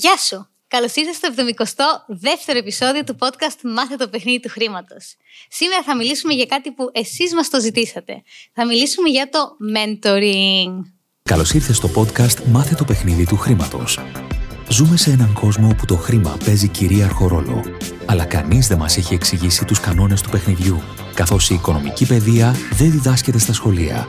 Γεια σου! Καλώς ήρθατε στο 72ο επεισόδιο του podcast Μάθε το παιχνίδι του χρήματος. Σήμερα θα μιλήσουμε για κάτι που εσείς μας το ζητήσατε. Θα μιλήσουμε για το mentoring. Καλώς ήρθατε στο podcast Μάθε το παιχνίδι του χρήματος. Ζούμε σε έναν κόσμο όπου το χρήμα παίζει κυρίαρχο ρόλο. Αλλά κανείς δεν μας έχει εξηγήσει τους κανόνες του παιχνιδιού, καθώς η οικονομική παιδεία δεν διδάσκεται στα σχολεία.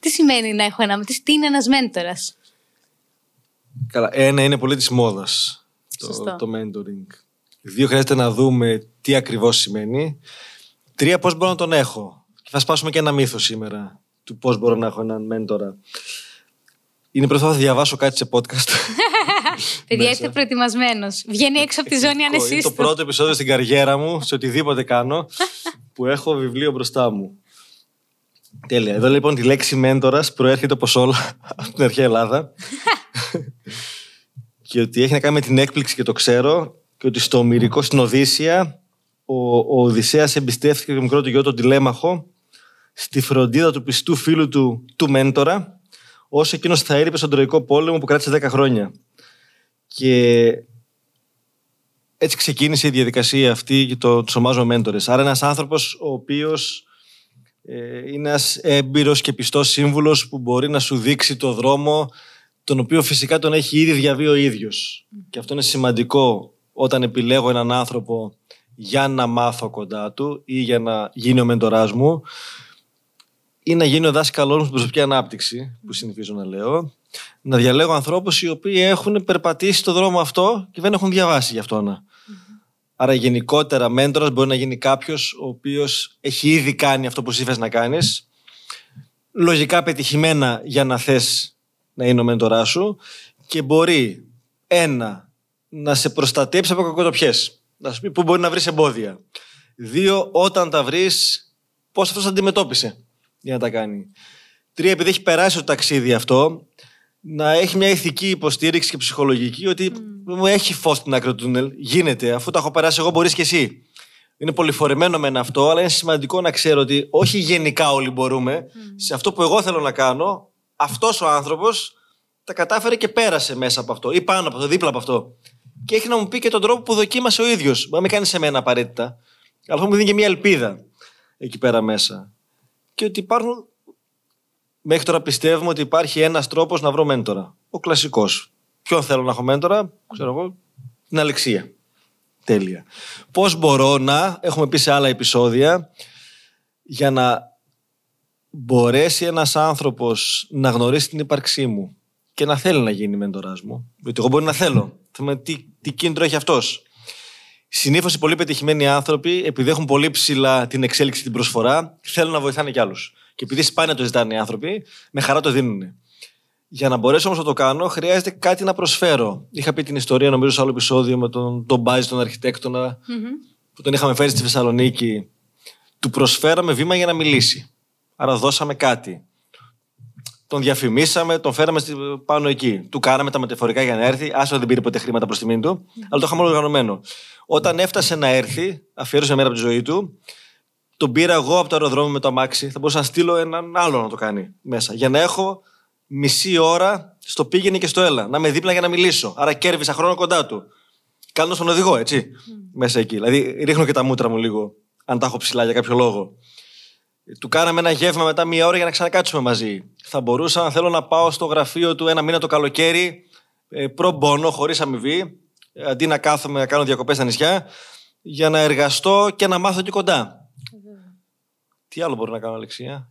Τι σημαίνει να έχω ένα... Τι είναι ένας μέντορας; Καλά, ένα είναι πολύ της μόδας το, το mentoring. Δύο, χρειάζεται να δούμε τι ακριβώς σημαίνει. Τρία, πώς μπορώ να τον έχω. Και θα σπάσουμε και ένα μύθος σήμερα του πώς μπορώ να έχω έναν μέντορα. Είναι πρώτα θα διαβάσω κάτι σε podcast. Παιδιά, είστε προετοιμασμένος. Βγαίνει έξω από τη ζώνη ανεσύστου. Είναι το πρώτο επεισόδιο στην καριέρα μου, σε οτιδήποτε κάνω, που έχω βιβλίο μπροστά μου. Τέλεια. Εδώ λοιπόν τη λέξη μέντορας προέρχεται όπως όλα από την αρχαία Ελλάδα. και ότι έχει να κάνει με την έκπληξη και το ξέρω και ότι στο Μυρικό στην Οδύσσια ο, ο Οδυσσέας εμπιστεύτηκε το μικρό του γιο τον Τηλέμαχο στη φροντίδα του πιστού φίλου του, του μέντορα όσο εκείνος θα έρυπε στον Τροϊκό πόλεμο που κράτησε 10 χρόνια. Και έτσι ξεκίνησε η διαδικασία αυτή και το, το ονομάζουμε μέντορες. Άρα ένας άνθρωπος ο οποίος ε, είναι ένας έμπειρος και πιστός σύμβουλος που μπορεί να σου δείξει το δρόμο τον οποίο φυσικά τον έχει ήδη διαβεί ο ίδιος. Και αυτό είναι σημαντικό όταν επιλέγω έναν άνθρωπο για να μάθω κοντά του ή για να γίνει ο μεντοράς μου ή να γίνει ο δάσκαλός μου στην προσωπική ανάπτυξη, που συνηθίζω να λέω, να διαλέγω ανθρώπους οι οποίοι έχουν περπατήσει το δρόμο αυτό και δεν έχουν διαβάσει γι' αυτό να. Άρα γενικότερα μέντορας μπορεί να γίνει κάποιος ο οποίος έχει ήδη κάνει αυτό που σύμφες να κάνεις, λογικά πετυχημένα για να θες να είναι ο μέντοράς σου και μπορεί ένα, να σε προστατέψει από κακοτοπιές. Να σου πει πού μπορεί να βρεις εμπόδια. Δύο, όταν τα βρεις, πώς αυτός αντιμετώπισε για να τα κάνει. Τρία, επειδή έχει περάσει το ταξίδι αυτό, να έχει μια ηθική υποστήριξη και ψυχολογική ότι μου έχει φως στην άκρη του τούνελ. Γίνεται, αφού το έχω περάσει εγώ, μπορείς και εσύ. Είναι πολυφορεμένο με αυτό, αλλά είναι σημαντικό να ξέρω ότι όχι γενικά όλοι μπορούμε. Σε αυτό που εγώ θέλω να κάνω, αυτός ο άνθρωπος τα κατάφερε και πέρασε μέσα από αυτό ή πάνω από αυτό, δίπλα από αυτό. Και έχει να μου πει και τον τρόπο που δοκίμασε ο ίδιος. Μπορεί να μην κάνει σε μένα απαραίτητα. Αλλά αυτό μου δίνει και μια ελπίδα εκεί πέρα μέσα. Και ότι υπάρχουν Μέχρι τώρα πιστεύουμε ότι υπάρχει ένας τρόπος να βρω μέντορα. Ο κλασικός. Ποιον θέλω να έχω μέντορα, ξέρω εγώ, την Αλεξία. Τέλεια. Πώς μπορώ να, έχουμε πει σε άλλα επεισόδια, για να μπορέσει ένας άνθρωπος να γνωρίσει την ύπαρξή μου και να θέλει να γίνει μέντοράς μου. Γιατί εγώ μπορεί να θέλω. Θέμα τι, τι κίνητρο έχει αυτός. Συνήθως οι πολύ πετυχημένοι άνθρωποι, επειδή έχουν πολύ ψηλά την εξέλιξη την προσφορά, θέλουν να βοηθάνε κι άλλους. Και επειδή σπάνια το ζητάνε οι άνθρωποι, με χαρά το δίνουν. Για να μπορέσω όμως να το κάνω, χρειάζεται κάτι να προσφέρω. Είχα πει την ιστορία, νομίζω, σε άλλο επεισόδιο με τον, τον Μπάζι, τον αρχιτεκτονα που τον είχαμε φέρει στη Θεσσαλονίκη. Του προσφέραμε βήμα για να μιλήσει. Άρα δώσαμε κάτι. Τον διαφημίσαμε, τον φέραμε πάνω εκεί. Του κάναμε τα μεταφορικά για να έρθει. Άσο δεν πήρε ποτέ χρήματα προς τιμήν του, αλλά το είχαμε οργανωμένο. Όταν έφτασε να έρθει, αφιέρωσε μέρα από τη ζωή του, τον πήρα εγώ από το αεροδρόμιο με το αμάξι. Θα μπορούσα να στείλω έναν άλλο να το κάνει μέσα. Για να έχω μισή ώρα στο πήγαινε και στο έλα. Να είμαι δίπλα για να μιλήσω. Άρα κέρδισα χρόνο κοντά του. Κάνω τον οδηγό, έτσι. Μέσα εκεί. Δηλαδή ρίχνω και τα μούτρα μου λίγο. Αν τα έχω ψηλά για κάποιο λόγο. Του κάναμε ένα γεύμα μετά μία ώρα για να ξανακάτσουμε μαζί. Θα μπορούσα, αν θέλω να πάω στο γραφείο του ένα μήνα το καλοκαίρι, ε, προ χωρίς αμοιβή, αντί να κάθομαι να κάνω διακοπές στα νησιά, για να εργαστώ και να μάθω και κοντά. Τι άλλο μπορεί να κάνω, Αλεξία;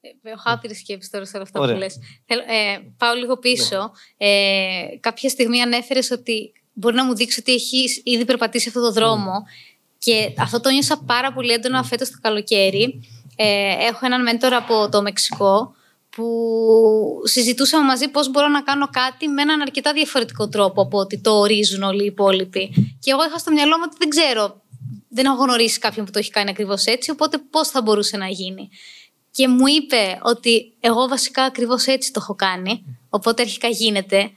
Ε, έχω άπειρη σκέψη τώρα σε όλα αυτά που λες. Ε, πάω λίγο πίσω. Ναι. Ε, κάποια στιγμή ανέφερες ότι μπορεί να μου δείξει ότι έχει ήδη περπατήσει αυτό το δρόμο. Και αυτό το νιώσα πάρα πολύ έντονα φέτος το καλοκαίρι. Ε, έχω έναν μέντορα από το Μεξικό που συζητούσαμε μαζί πώς μπορώ να κάνω κάτι με έναν αρκετά διαφορετικό τρόπο από ότι το ορίζουν όλοι οι υπόλοιποι. Και εγώ είχα στο μυαλό μου ότι δεν ξέρω, δεν έχω γνωρίσει κάποιον που το έχει κάνει ακριβώς έτσι, οπότε πώς θα μπορούσε να γίνει. Και μου είπε ότι εγώ βασικά ακριβώς έτσι το έχω κάνει, οπότε αρχικά γίνεται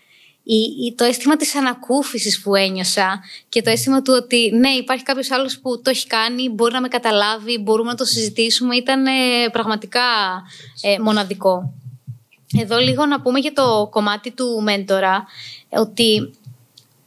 η, το αίσθημα της ανακούφισης που ένιωσα και το αίσθημα του ότι ναι υπάρχει κάποιος άλλος που το έχει κάνει, μπορεί να με καταλάβει, μπορούμε να το συζητήσουμε, ήταν ε, πραγματικά ε, μοναδικό. Εδώ λίγο να πούμε για το κομμάτι του μέντορα, ότι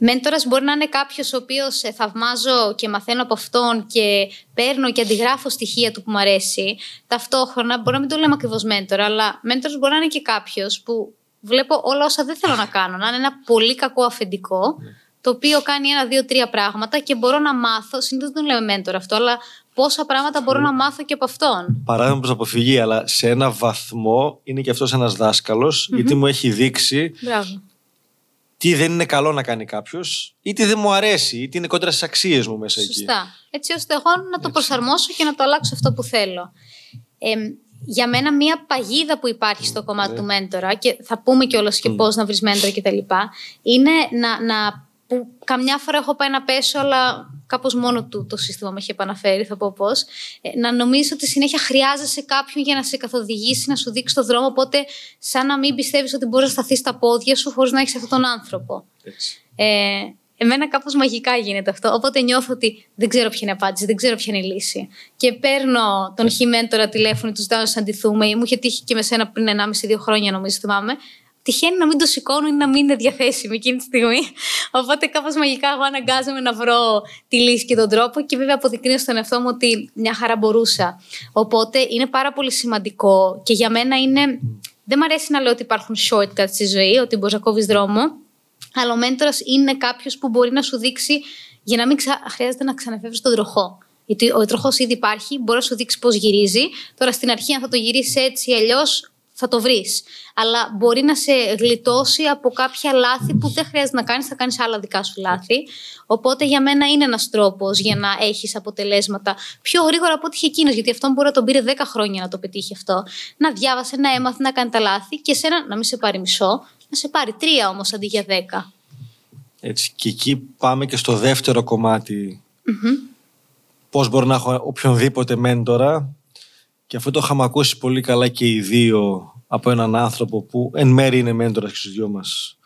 Μέντορας μπορεί να είναι κάποιος ο οποίος ε, θαυμάζω και μαθαίνω από αυτόν και παίρνω και αντιγράφω στοιχεία του που μου αρέσει. Ταυτόχρονα μπορεί να μην το λέμε ακριβώς μέντορα, αλλά μέντορας μπορεί να είναι και κάποιος που βλέπω όλα όσα δεν θέλω να κάνω. Να είναι ένα πολύ κακό αφεντικό, το οποίο κάνει ένα, δύο, τρία πράγματα και μπορώ να μάθω. Συνήθως δεν λέμε μέντορα αυτό, αλλά πόσα πράγματα μπορώ να μάθω και από αυτόν. Παράδειγμα προς αποφυγή, αλλά σε ένα βαθμό είναι και αυτός ένας δάσκαλος, γιατί μου έχει δείξει. Μπράβο. Τι δεν είναι καλό να κάνει κάποιος, ή τι δεν μου αρέσει, ή τι είναι κόντρα στις αξίες μου μέσα Σωστά. εκεί. Σωστά. Έτσι ώστε εγώ να το προσαρμόσω και να το αλλάξω αυτό που θέλω. Ε, για μένα μία παγίδα που υπάρχει στο κομμάτι ναι. του μέντορα και θα πούμε κιόλας και mm. πώς να βρεις μέντορα κτλ. είναι να, να που καμιά φορά έχω πάει να πέσω, αλλά κάπως μόνο του το σύστημα με έχει επαναφέρει, θα πω πώς. Ε, να νομίζει ότι συνέχεια χρειάζεσαι κάποιον για να σε καθοδηγήσει, να σου δείξει το δρόμο. Οπότε, σαν να μην πιστεύεις ότι μπορείς να σταθείς στα πόδια σου χωρίς να έχεις αυτόν τον άνθρωπο. Ε, Εμένα κάπως μαγικά γίνεται αυτό. Οπότε νιώθω ότι δεν ξέρω ποια είναι η απάντηση, δεν ξέρω ποια είναι η λύση. Και παίρνω τον χειμέντορα τηλέφωνο, τους ζητάω να συναντηθούμε. Μου είχε τύχει και με σένα πριν 1,5-2 χρόνια, νομίζω, θυμάμαι. Τυχαίνει να μην το σηκώνω ή να μην είναι διαθέσιμη εκείνη τη στιγμή. Οπότε κάπως μαγικά εγώ αναγκάζομαι να βρω τη λύση και τον τρόπο και βέβαια αποδεικνύω στον εαυτό μου ότι μια χαρά μπορούσα. Οπότε είναι πάρα πολύ σημαντικό και για μένα είναι. Δεν μου αρέσει να λέω ότι υπάρχουν shortcuts στη ζωή, ότι μπορείς να κόβεις δρόμο. Αλλά ο μέντορας είναι κάποιος που μπορεί να σου δείξει για να μην ξα... χρειάζεται να ξαναφεύγει τον τροχό. Γιατί ο τροχός ήδη υπάρχει, μπορεί να σου δείξει πώς γυρίζει. Τώρα στην αρχή, αν θα το γυρίσεις έτσι ή αλλιώς, θα το βρεις. Αλλά μπορεί να σε γλιτώσει από κάποια λάθη που δεν χρειάζεται να κάνεις, θα κάνεις άλλα δικά σου λάθη. Οπότε για μένα είναι ένας τρόπος για να έχεις αποτελέσματα πιο γρήγορα από ό,τι είχε εκείνος. Γιατί αυτό μπορεί να τον πήρε 10 χρόνια να το πετύχει αυτό. Να διάβασε, να έμαθε, να κάνει τα λάθη και σένα να μην σε πάρει μισό, να σε πάρει τρία όμως αντί για δέκα. Έτσι, και εκεί πάμε και στο δεύτερο κομμάτι. Mm-hmm. Πώς μπορώ να έχω οποιονδήποτε μέντορα και αυτό το είχαμε ακούσει πολύ καλά και οι δύο από έναν άνθρωπο που εν μέρει είναι μέντορας στους δυο μας.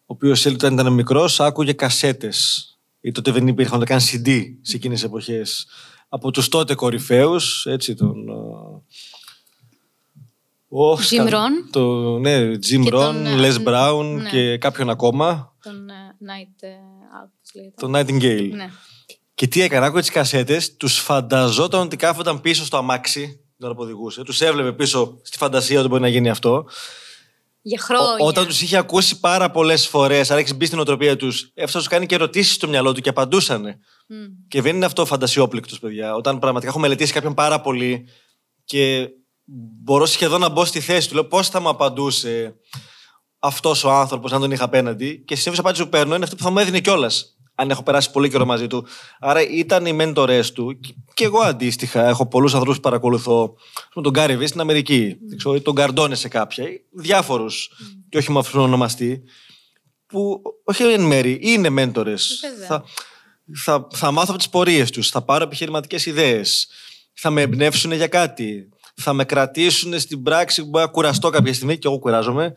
Ο οποίος όταν ήταν μικρός, άκουγε κασέτες. Ή τότε δεν υπήρχαν καν CD σε εκείνες τις εποχές. Από τους τότε κορυφαίους, έτσι, τον Oh, Jim Ron. Το, ναι, Jim Ron, Les Brown ναι. και κάποιον ακόμα. Τον uh, Night, uh, τον Nightingale. Ναι. Και τι έκανε, άκουγε τις κασέτες, τους φανταζόταν ότι κάθονταν πίσω στο αμάξι την ώρα που οδηγούσε. Τους έβλεπε πίσω στη φαντασία ότι μπορεί να γίνει αυτό. Για χρόνια. Ό, όταν τους είχε ακούσει πάρα πολλές φορές, άρα έχει μπει στην οτροπία τους, έφτασε να κάνει και ερωτήσεις στο μυαλό του και απαντούσαν. Mm. Και δεν είναι αυτό φαντασιόπληκτος, παιδιά. Όταν πραγματικά έχω μελετήσει κάποιον πάρα πολύ και μπορώ σχεδόν να μπω στη θέση του. Λέω πώς θα μου απαντούσε αυτός ο άνθρωπος, αν τον είχα απέναντι. Και συνήθως η απάντηση που παίρνω είναι αυτή που θα μου έδινε κιόλας. Αν έχω περάσει πολύ καιρό μαζί του. Άρα ήταν οι μέντορές του. Και εγώ αντίστοιχα έχω πολλούς ανθρώπους που παρακολουθώ. Τον Γκάριβι στην Αμερική. Mm. Τον Καρντόνε σε κάποια. Διάφορους. Mm. Και όχι με αυτόν τον ονομαστή. Που όχι εν μέρη είναι μέντορες. Θα, θα, θα μάθω από τις πορείες τους. Θα πάρω επιχειρηματικές ιδέες. Θα με εμπνεύσουν για κάτι θα με κρατήσουν στην πράξη που μπορεί να κουραστώ κάποια στιγμή και εγώ κουράζομαι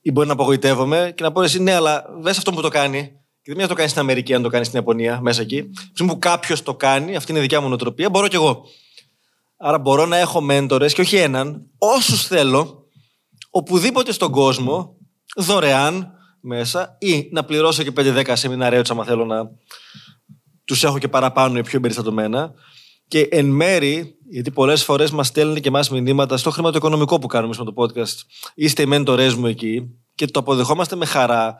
ή μπορεί να απογοητεύομαι και να πω εσύ ναι, αλλά δε αυτό που το κάνει. Και δεν είναι να το κάνεις στην Αμερική, αν το κάνεις στην Ιαπωνία, μέσα εκεί. Στην που κάποιος το κάνει, αυτή είναι η δικιά μου νοοτροπία, μπορώ κι εγώ. Άρα μπορώ να έχω μέντορες και όχι έναν, όσους θέλω, οπουδήποτε στον κόσμο, δωρεάν μέσα ή να πληρώσω και 5-10 σεμινάρια, άμα θέλω να τους έχω και παραπάνω ή πιο εμπεριστατωμένα. Και εν μέρη, γιατί πολλές φορές μας στέλνουν και εμάς μηνύματα στο χρηματοοικονομικό που κάνουμε με το podcast. Είστε οι μέντορές μου εκεί και το αποδεχόμαστε με χαρά.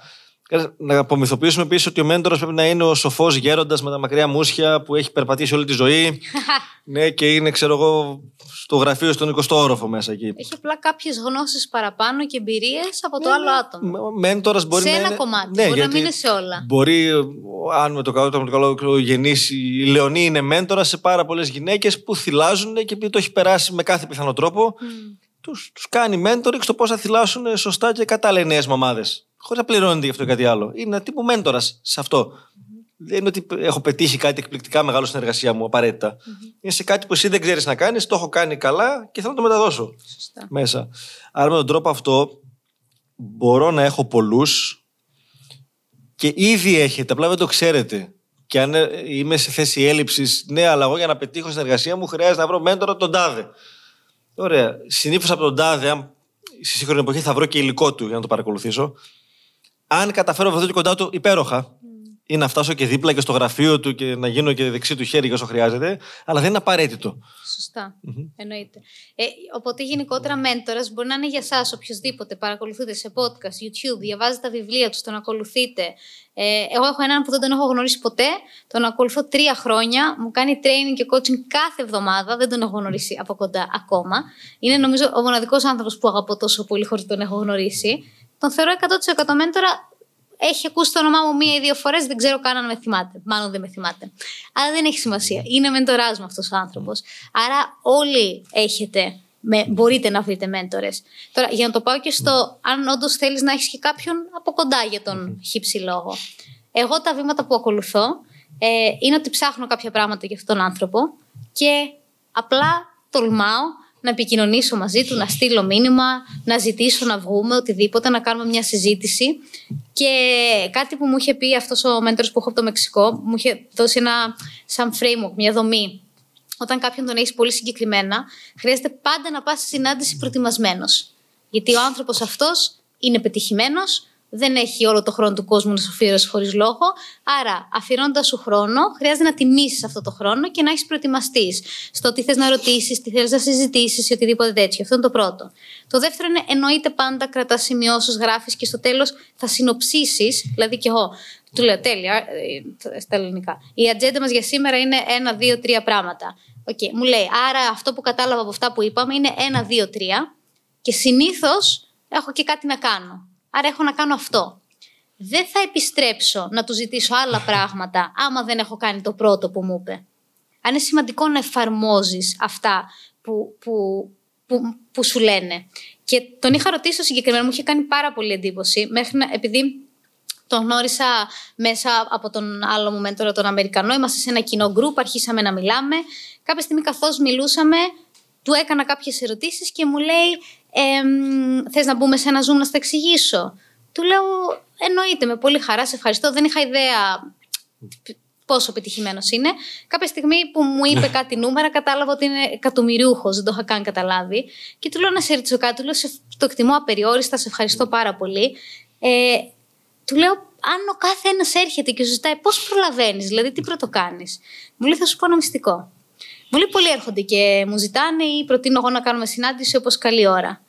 Να απομυθοποιήσουμε επίσης ότι ο μέντορας πρέπει να είναι ο σοφός γέροντας με τα μακριά μουσια που έχει περπατήσει όλη τη ζωή. ναι, και είναι, ξέρω εγώ, στο γραφείο στον 20ο όροφο μέσα εκεί. Έχει απλά κάποιες γνώσεις παραπάνω και εμπειρίες από το ναι, άλλο ναι. άτομο. Μέντορας μπορεί σε να. Σε ένα κομμάτι. Ναι, μπορεί να μην είναι σε όλα. Μπορεί, αν με το καλό, το καλό γεννήσει, η Λεωνή είναι μέντορας σε πάρα πολλές γυναίκες που θυλάζουν και επειδή το έχει περάσει με κάθε πιθανό τρόπο. Mm τους, τους κάνει mentoring στο πώς θα θυλάσουν σωστά και κατάλληλα οι νέες μαμάδες. Χωρίς να πληρώνεται γι' αυτό ή κάτι άλλο. Είναι τύπου μέντορας σε αυτό. Δεν είναι ότι έχω πετύχει κάτι εκπληκτικά μεγάλο στην εργασία μου, απαραίτητα. Είναι σε κάτι που εσύ δεν ξέρεις να κάνεις, το έχω κάνει καλά και θέλω να το μεταδώσω Σωστά. μέσα. Άρα με τον τρόπο αυτό μπορώ να έχω πολλούς και ήδη έχετε, απλά δεν το ξέρετε. Και αν ε, είμαι σε θέση έλλειψης, ναι, αλλά εγώ για να πετύχω στην εργασία μου χρειάζεται να βρω μέντορα τον τάδε. Ωραία. Συνήθως από τον τάδε, αν στη σύγχρονη εποχή θα βρω και υλικό του για να το παρακολουθήσω. Αν καταφέρω να βρεθώ και κοντά του, υπέροχα. Ή να φτάσω και δίπλα και στο γραφείο του και να γίνω και δεξί του χέρι όσο χρειάζεται. Αλλά δεν είναι απαραίτητο. Σωστά. Εννοείται. Ε, οπότε γενικότερα μέντορας μπορεί να είναι για εσάς οποιοδήποτε παρακολουθείτε σε podcast, YouTube, διαβάζετε τα βιβλία τους, τον ακολουθείτε. Ε, εγώ έχω έναν που δεν τον έχω γνωρίσει ποτέ. Τον ακολουθώ τρία χρόνια. Μου κάνει training και coaching κάθε εβδομάδα. Δεν τον έχω γνωρίσει από κοντά ακόμα. Είναι νομίζω ο μοναδικός άνθρωπος που αγαπώ τόσο πολύ χωρίς τον έχω γνωρίσει. Τον θεωρώ 100% μέντορα έχει ακούσει το όνομά μου μία ή δύο φορές, δεν ξέρω καν αν με θυμάται. Μάλλον δεν με θυμάται. Αλλά δεν έχει σημασία. Είναι μεντορά μου αυτός ο άνθρωπος. Άρα όλοι έχετε, με, μπορείτε να βρείτε μέντορες. Τώρα, για να το πάω και στο αν όντως θέλεις να έχεις και κάποιον από κοντά για τον χύψη λόγο. Εγώ τα βήματα που ακολουθώ ε, είναι ότι ψάχνω κάποια πράγματα για αυτόν τον άνθρωπο και απλά τολμάω να επικοινωνήσω μαζί του, να στείλω μήνυμα, να ζητήσω να βγούμε, οτιδήποτε, να κάνουμε μια συζήτηση. Και κάτι που μου είχε πει αυτός ο μέντορος που έχω από το Μεξικό, μου είχε δώσει ένα σαν framework, μια δομή. Όταν κάποιον τον έχεις πολύ συγκεκριμένα, χρειάζεται πάντα να πας στη συνάντηση προετοιμασμένος. Γιατί ο άνθρωπος αυτός είναι πετυχημένος, δεν έχει όλο το χρόνο του κόσμου να σου αφιερώσει χωρίς λόγο. Άρα, αφιερώνοντας σου χρόνο, χρειάζεται να τιμήσεις αυτό το χρόνο και να έχεις προετοιμαστείς στο τι θες να ρωτήσεις, τι θέλει να συζητήσεις ή οτιδήποτε τέτοιο. Αυτό είναι το πρώτο. Το δεύτερο είναι εννοείται πάντα κρατάς σημειώσεις, γράφεις και στο τέλος θα συνοψίσεις, δηλαδή και εγώ. Του λέω τέλεια, ε, στα ελληνικά. Η ατζέντα μας για σήμερα είναι ένα, δύο, τρία πράγματα. Okay. Μου λέει, άρα αυτό που κατάλαβα από αυτά που είπαμε είναι ένα, δύο, τρία. Και συνήθως έχω και κάτι να κάνω. Άρα έχω να κάνω αυτό. Δεν θα επιστρέψω να του ζητήσω άλλα πράγματα άμα δεν έχω κάνει το πρώτο που μου είπε. Αν είναι σημαντικό να εφαρμόζεις αυτά που, που, που, που σου λένε. Και τον είχα ρωτήσει συγκεκριμένα, μου είχε κάνει πάρα πολύ εντύπωση, μέχρι να, επειδή τον γνώρισα μέσα από τον άλλο μου μέντορα, τον Αμερικανό. Είμαστε σε ένα κοινό γκρουπ, αρχίσαμε να μιλάμε. Κάποια στιγμή, καθώς μιλούσαμε, του έκανα κάποιες ερωτήσεις και μου λέει: ε, Θες να μπούμε σε ένα Zoom να στα εξηγήσω; Του λέω: Εννοείται, με πολύ χαρά, σε ευχαριστώ. Δεν είχα ιδέα πόσο πετυχημένο είναι. Κάποια στιγμή που μου είπε κάτι νούμερα, κατάλαβα ότι είναι εκατομμυριούχο, δεν το είχα καν καταλάβει. Και του λέω να σε ρωτήσω κάτι, του λέω: Το εκτιμώ απεριόριστα, σε ευχαριστώ πάρα πολύ. Ε, του λέω: Αν ο κάθε ένας έρχεται και σου ζητάει πώς προλαβαίνεις, δηλαδή τι πρώτο κάνεις; Μου λέει: Θα σου πω ένα μυστικό. Πολύ πολλοί έρχονται και μου ζητάνε ή προτείνω εγώ να κάνουμε συνάντηση όπως καλή ώρα.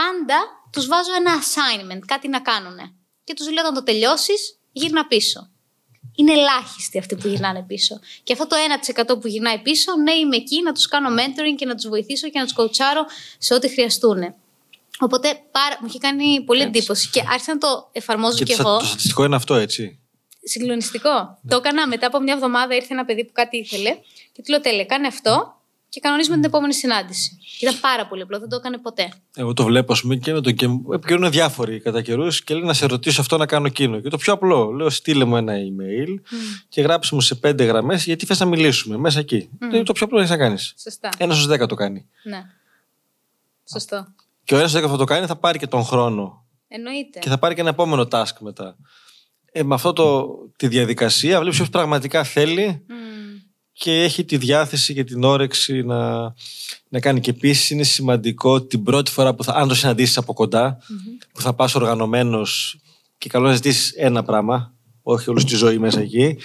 Πάντα τους βάζω ένα assignment, κάτι να κάνουν. Και τους λέω: Όταν το τελειώσεις, γύρνα πίσω. Είναι ελάχιστοι αυτοί που γυρνάνε πίσω. Και αυτό το 1% που γυρνάει πίσω, ναι, είμαι εκεί να τους κάνω mentoring και να τους βοηθήσω και να τους κοουτσάρω σε ό,τι χρειαστούν. Οπότε πάρα, μου είχε κάνει πολύ έτσι. εντύπωση και άρχισα να το εφαρμόζω και, και το, εγώ. Το στατιστικό είναι αυτό, έτσι. Συγκλονιστικό. Ναι. Το έκανα μετά από μια εβδομάδα. Ήρθε ένα παιδί που κάτι ήθελε και του λέω: Τέλε, κάνε αυτό και κανονίζουμε την επόμενη συνάντηση. Και ήταν πάρα πολύ απλό, δεν το έκανε ποτέ. Εγώ το βλέπω, ας πούμε, και με το και επικοινωνούν διάφοροι κατά καιρούς και λέει να σε ρωτήσω αυτό να κάνω εκείνο. Και το πιο απλό, λέω: Στείλε μου ένα email mm. και γράψει μου σε πέντε γραμμές γιατί θες να μιλήσουμε μέσα εκεί. Mm. Είναι το πιο απλό έχει να κάνεις. Σωστά. Ένα στους δέκα το κάνει. Ναι. Σωστό. Και ο ένας στους δέκα θα το κάνει θα πάρει και τον χρόνο. Εννοείται. Και θα πάρει και ένα επόμενο task μετά. Ε, με αυτό το, τη διαδικασία βλέπεις ποιος πραγματικά θέλει mm. Και έχει τη διάθεση και την όρεξη να, να κάνει. Και επίσης είναι σημαντικό την πρώτη φορά που θα, αν το συναντήσεις από κοντά, mm-hmm. που θα πας οργανωμένος και καλό να ζητήσεις ένα πράγμα, όχι όλη τη ζωή μέσα εκεί.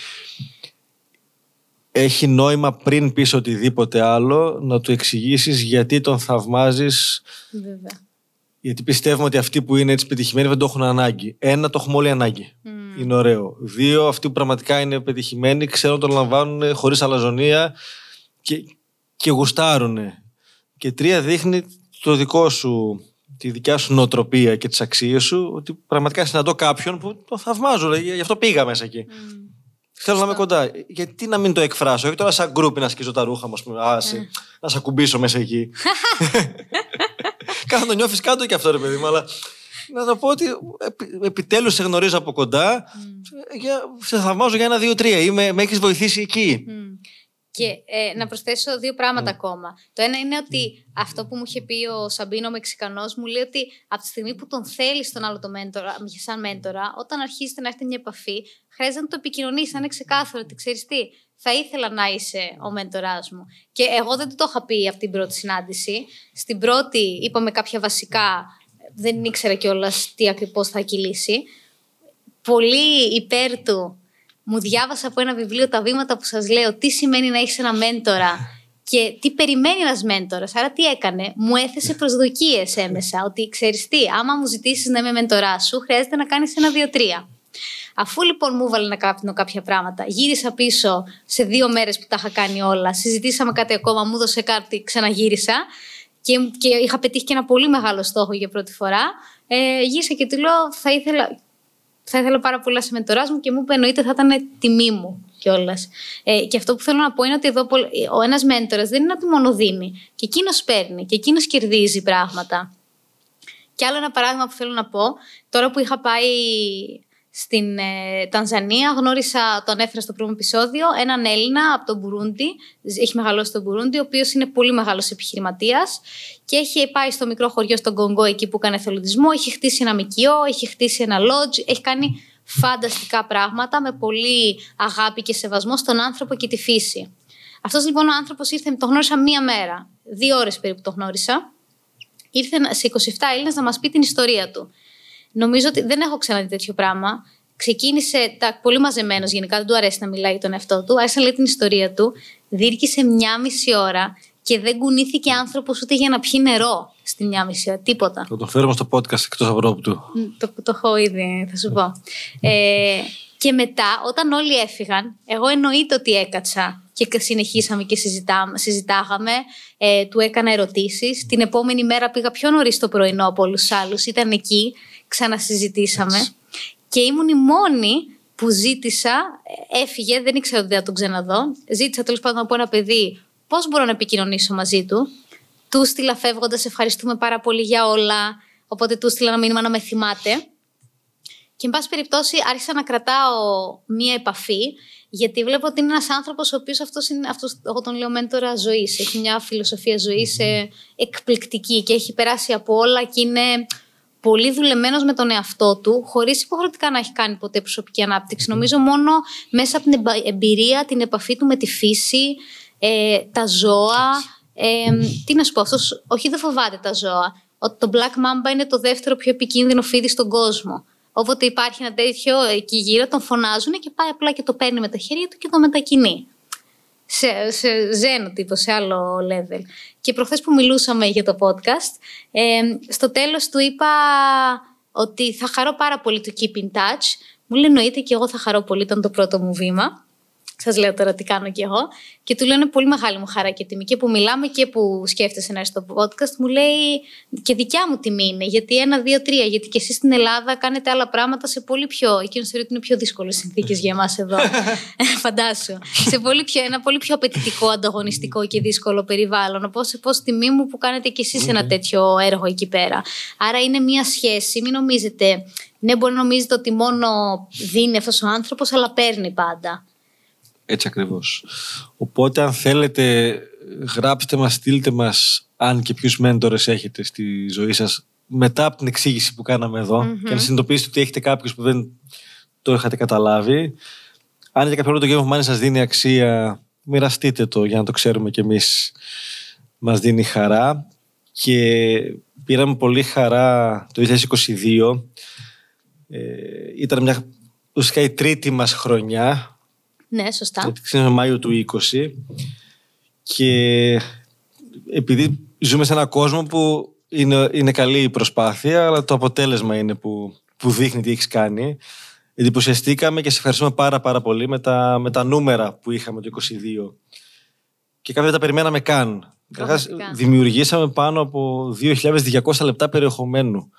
Έχει νόημα πριν πεις οτιδήποτε άλλο να του εξηγήσεις γιατί τον θαυμάζεις Βέβαια. γιατί πιστεύουμε ότι αυτοί που είναι έτσι πετυχημένοι δεν το έχουν ανάγκη. Ένα, το έχουμε όλοι ανάγκη. Mm. Είναι ωραίο. Δύο, αυτοί που πραγματικά είναι πετυχημένοι ξέρουν να τον λαμβάνουν χωρίς αλαζονία και, και γουστάρουν. Και τρία, δείχνει το δικό σου, τη δικιά σου νοοτροπία και τις αξίες σου, ότι πραγματικά συναντώ κάποιον που το θαυμάζω. Γι' αυτό πήγα μέσα εκεί. Mm. Θέλω να είμαι κοντά. Γιατί να μην το εκφράσω. Όχι τώρα σαν γκρουπ να σκίζω τα ρούχα μου, ας πούμε, mm. να σε ακουμπήσω μέσα εκεί. Κάθε το νιώθεις κάτω και αυτό, ρε παιδί μου. Αλλά να το πω ότι επιτέλους σε γνωρίζω από κοντά. σε θαυμάζω για ένα, δύο, τρία. Ή με, με έχεις βοηθήσει εκεί. Και ε, να προσθέσω δύο πράγματα ακόμα. Το ένα είναι ότι αυτό που μου είχε πει ο Σαμπίνο Μεξικανός μου λέει ότι από τη στιγμή που τον θέλεις τον άλλο το μέντορα, σαν μέντορα, όταν αρχίζετε να έχετε μια επαφή, χρειάζεται να το επικοινωνήσει, να είναι ξεκάθαρο ότι ξέρεις τι, θα ήθελα να είσαι ο μέντοράς μου. Και εγώ δεν το είχα πει από την πρώτη συνάντηση. Στην πρώτη είπαμε κάποια βασικά, δεν ήξερα κιόλας τι ακριβώς θα κυλήσει. Πολύ υπέρ του μου διάβασα από ένα βιβλίο τα βήματα που σας λέω τι σημαίνει να έχεις ένα μέντορα και τι περιμένει ένας μέντορας. Άρα, τι έκανε, μου έθεσε προσδοκίες έμεσα. Ότι ξέρεις τι, άμα μου ζητήσεις να είμαι μέντορά σου, χρειάζεται να κάνεις ένα, δύο, τρία. Αφού λοιπόν μου έβαλε να κάνω κάποια πράγματα, γύρισα πίσω σε δύο μέρες που τα είχα κάνει όλα, συζητήσαμε κάτι ακόμα, μου έδωσε κάτι, ξαναγύρισα και, και είχα πετύχει και ένα πολύ μεγάλο στόχο για πρώτη φορά. Ε, γύρισα και του λέω, θα ήθελα θα ήθελα πάρα πολύ να σε μεντοράς μου και μου είπε εννοείται θα ήταν τιμή μου κιόλας. Ε, και αυτό που θέλω να πω είναι ότι εδώ ο ένας μέντορας δεν είναι ότι μόνο δίνει. Και εκείνος παίρνει και εκείνος κερδίζει πράγματα. Και άλλο ένα παράδειγμα που θέλω να πω, τώρα που είχα πάει στην ε, Τανζανία γνώρισα, τον έφερα στο πρώτο επεισόδιο, έναν Έλληνα από τον Μπουρούντι. Έχει μεγαλώσει στον Μπουρούντι, ο οποίος είναι πολύ μεγάλος επιχειρηματίας και έχει πάει στο μικρό χωριό στον Κονγκό, εκεί που έκανε εθελοντισμό. Έχει χτίσει ένα μικιό, έχει χτίσει ένα λότζ, έχει κάνει φανταστικά πράγματα με πολύ αγάπη και σεβασμό στον άνθρωπο και τη φύση. Αυτός λοιπόν ο άνθρωπος ήρθε, το γνώρισα μία μέρα, δύο ώρες περίπου το γνώρισα. Ήρθε σε 27 Έλληνε να μας πει την ιστορία του. Νομίζω ότι δεν έχω ξαναδεί τέτοιο πράγμα. Ξεκίνησε τα, πολύ μαζεμένος, γενικά δεν του αρέσει να μιλάει για τον εαυτό του. Άρχισε να λέει την ιστορία του. Δίρκησε μια μισή ώρα και δεν κουνήθηκε άνθρωπος ούτε για να πιει νερό στη μια μισή ώρα. Τίποτα. Θα το φέρουμε στο podcast εκτός Ευρώπη Το, το έχω ήδη, θα σου πω. Ε, και μετά, όταν όλοι έφυγαν, εγώ εννοείται ότι έκατσα και συνεχίσαμε και συζητά, συζητάγαμε. Ε, του έκανα ερωτήσεις. Την επόμενη μέρα πήγα πιο νωρίς το πρωινό από όλους τους άλλους. Ήταν εκεί ξανασυζητήσαμε. Και ήμουν η μόνη που ζήτησα, έφυγε, δεν ήξερα ότι θα τον ξαναδώ. Ζήτησα τέλος πάντων από ένα παιδί πώς μπορώ να επικοινωνήσω μαζί του. Του στείλα φεύγοντας, ευχαριστούμε πάρα πολύ για όλα. Οπότε του στείλα ένα μήνυμα να με θυμάται. Και, εν πάση περιπτώσει, άρχισα να κρατάω μία επαφή, γιατί βλέπω ότι είναι ένας άνθρωπος ο οποίος αυτός είναι, αυτός, εγώ τον λέω μέντορα ζωής. Έχει μια φιλοσοφία ζωής ε, εκπληκτική και έχει περάσει από όλα και είναι πολύ δουλεμένος με τον εαυτό του, χωρίς υποχρεωτικά να έχει κάνει ποτέ προσωπική ανάπτυξη. Νομίζω μόνο μέσα από την εμπειρία, την επαφή του με τη φύση, ε, τα ζώα. Ε, τι να σου πω, αυτός, όχι δεν φοβάται τα ζώα. Ότι το Black Mamba είναι το δεύτερο πιο επικίνδυνο φίδι στον κόσμο. Όποτε υπάρχει ένα τέτοιο εκεί γύρω, τον φωνάζουν και πάει απλά και το παίρνει με τα χέρια του και το μετακινεί σε, σε ζένο τύπο, σε άλλο level. Και προχθές που μιλούσαμε για το podcast, ε, στο τέλος του είπα ότι θα χαρώ πάρα πολύ το Keep in Touch. Μου λέει εννοείται και εγώ θα χαρώ πολύ, ήταν το πρώτο μου βήμα. Σας λέω τώρα τι κάνω κι εγώ. Και του λέω είναι πολύ μεγάλη μου χαρά και τιμή. Και που μιλάμε και που σκέφτεσαι να έρθεις στο podcast, μου λέει και δικιά μου τιμή είναι. Γιατί ένα, δύο, τρία. Γιατί και εσείς στην Ελλάδα κάνετε άλλα πράγματα σε πολύ πιο. Εκείνος θεωρεί ότι είναι πιο δύσκολες συνθήκες για εμάς εδώ. Φαντάσου. σε πολύ πιο, ένα πολύ πιο απαιτητικό, ανταγωνιστικό και δύσκολο περιβάλλον. Οπότε πώ τιμή μου που κάνετε κι εσείς ένα τέτοιο έργο εκεί πέρα. Άρα είναι μια σχέση. Μην νομίζετε. Ναι, μπορεί να νομίζετε ότι μόνο δίνει αυτός ο άνθρωπος, αλλά παίρνει πάντα. Έτσι ακριβώς. Οπότε αν θέλετε γράψτε μας, στείλτε μας αν και ποιους μέντορες έχετε στη ζωή σας μετά από την εξήγηση που κάναμε και να συνειδητοποιήσετε ότι έχετε κάποιους που δεν το είχατε καταλάβει. Αν για κάποιο λόγο το Game of Money σας δίνει αξία, μοιραστείτε το για να το ξέρουμε κι εμείς. Μας δίνει χαρά και πήραμε πολύ χαρά το 2022. Ε, ήταν μια ουσιαστικά η τρίτη μας χρονιά ναι, σωστά. Ξεκίνησε Μάιο του 20 και επειδή ζούμε σε έναν κόσμο που είναι, είναι καλή η προσπάθεια, αλλά το αποτέλεσμα είναι που, που δείχνει τι έχεις κάνει. Εντυπωσιαστήκαμε και σε ευχαριστούμε πάρα πάρα πολύ με τα, με τα νούμερα που είχαμε το 22. Και κάποια δεν τα περιμέναμε καν. δημιουργήσαμε πάνω από 2.200 λεπτά περιεχομένου.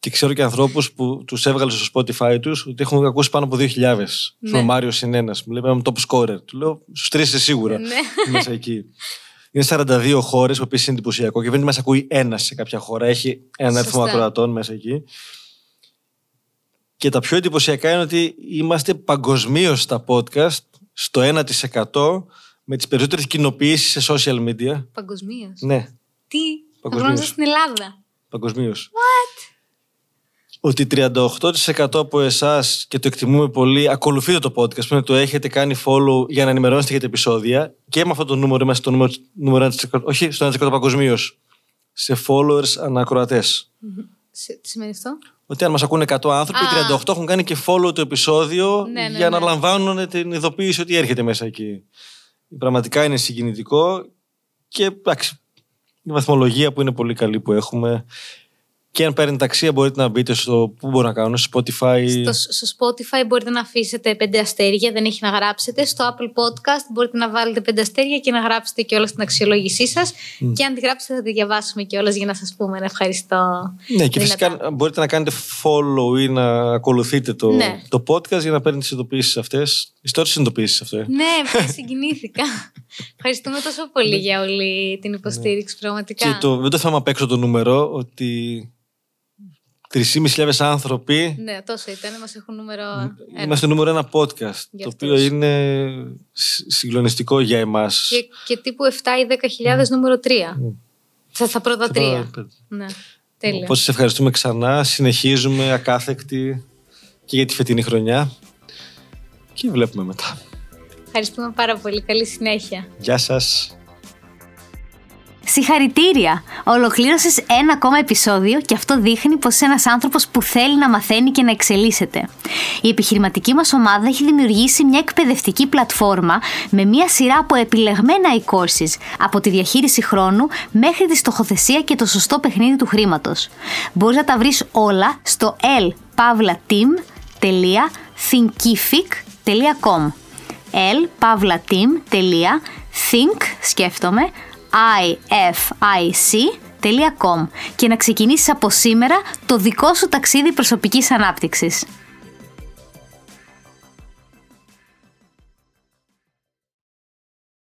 Και ξέρω και ανθρώπους που τους έβγαλε στο Spotify τους ότι έχουν ακούσει πάνω από 2.000. Ναι. Ο Μάριος είναι ένα. Μου λέει είμαι top scorer. Του λέω στους τρεις είσαι σίγουρα. Ναι. Μέσα εκεί. Είναι 42 χώρες, που επίση είναι εντυπωσιακό και δεν μας ακούει ένας σε κάποια χώρα. Έχει έναν αριθμό Σωστά. ακροατών μέσα εκεί. Και τα πιο εντυπωσιακά είναι ότι είμαστε παγκοσμίως στα podcast στο 1% με τις περισσότερες κοινοποιήσεις σε social media. Παγκοσμίως; Ναι, Τι, θα Παγκοσμίως. βρούμε στην Ελλάδα; παγκοσμίως. Ότι 38% από εσάς και το εκτιμούμε πολύ, ακολουθείτε το podcast, που είναι το έχετε κάνει follow για να ενημερώνεστε για τα επεισόδια. Και με αυτό το νούμερο είμαστε στο νούμερο, νούμερο 1%, όχι στο 1% παγκοσμίως, σε followers ανακροατές. Σε- Τι σημαίνει αυτό; Ότι αν μας ακούνε 100 άνθρωποι, Α. 38 έχουν κάνει και follow το επεισόδιο Ναι, ναι, για να ναι. λαμβάνουν την ειδοποίηση ότι έρχεται μέσα εκεί. Πραγματικά είναι συγκινητικό και εντάξει, η βαθμολογία που είναι πολύ καλή που έχουμε. Και αν παίρνετε ταξία μπορείτε να μπείτε στο. Πού μπορώ να κάνω, στο Spotify. Στο, στο Spotify μπορείτε να αφήσετε πέντε αστέρια, δεν έχει να γράψετε. Στο Apple Podcast μπορείτε να βάλετε πέντε αστέρια και να γράψετε και όλα στην αξιολόγησή σας. Και αν τη γράψετε, θα τη διαβάσουμε κιόλας για να σας πούμε ένα ευχαριστώ. Ναι, και δυνατά. φυσικά μπορείτε να κάνετε follow ή να ακολουθείτε το, Ναι. το podcast για να παίρνετε τις ειδοποιήσεις αυτές. Ιστορίε ειδοποιήσεις αυτό. ε. Ναι, πολύ συγκινήθηκα. Ευχαριστούμε τόσο πολύ για όλη την υποστήριξη, πραγματικά. Και το, δεν το θέμα απ' έξω το νούμερο, ότι 3.500 άνθρωποι Ναι, τόσο ήταν. Μα έχουν νούμερο. ένα. είμαστε νούμερο ένα podcast. Γι' Το αυτός. οποίο είναι σ- συγκλονιστικό για εμάς. Και, και τύπου 7 ή 10.000 νούμερο 3. Στα, στα πρώτα Στα τρία. πρώτα- Ναι, τέλεια. Οπότε σας ευχαριστούμε ξανά. Συνεχίζουμε ακάθεκτη και για τη φετινή χρονιά. Και βλέπουμε μετά. Ευχαριστούμε πάρα πολύ. Καλή συνέχεια. Γεια σας. Συγχαρητήρια! Ολοκλήρωσες ένα ακόμα επεισόδιο και αυτό δείχνει πως είσαι ένας άνθρωπος που θέλει να μαθαίνει και να εξελίσσεται. Η επιχειρηματική μας ομάδα έχει δημιουργήσει μια εκπαιδευτική πλατφόρμα με μια σειρά από επιλεγμένα e-courses από τη διαχείριση χρόνου μέχρι τη στοχοθεσία και το σωστό παιχνίδι του χρήματος. Μπορείς να τα βρεις όλα στο lpavlateam.thinkific.com lpavlateam.think σκέφτομαι ific.com και να ξεκινήσεις από σήμερα το δικό σου ταξίδι προσωπικής ανάπτυξης.